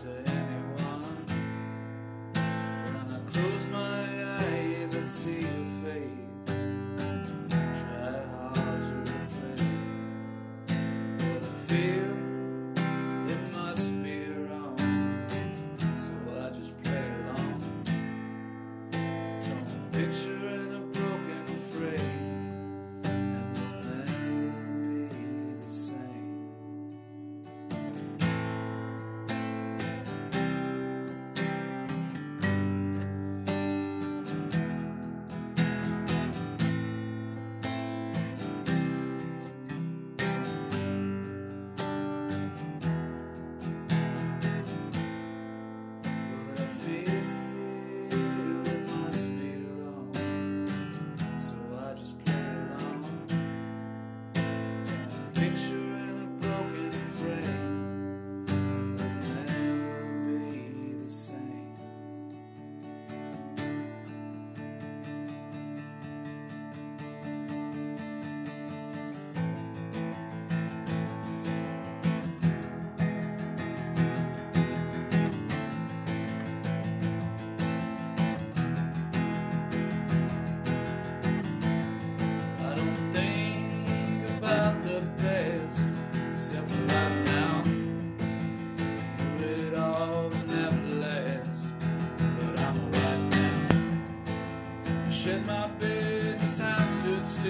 to anyone. When I close my eyes, I see your face. Try hard to replace what I feel. It must be wrong, so I just play along. Don't picture.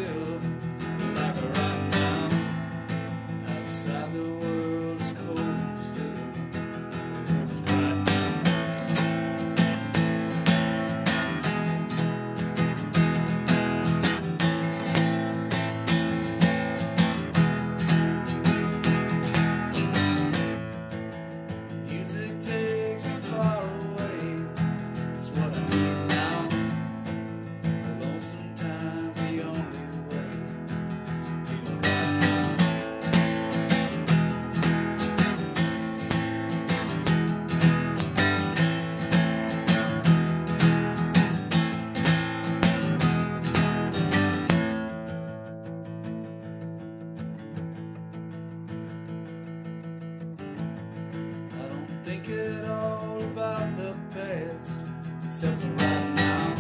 Still, I don't think at all about the past, except for right now.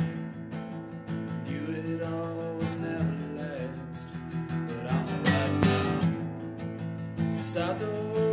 Knew it all would never last, but I'm alright now. Beside the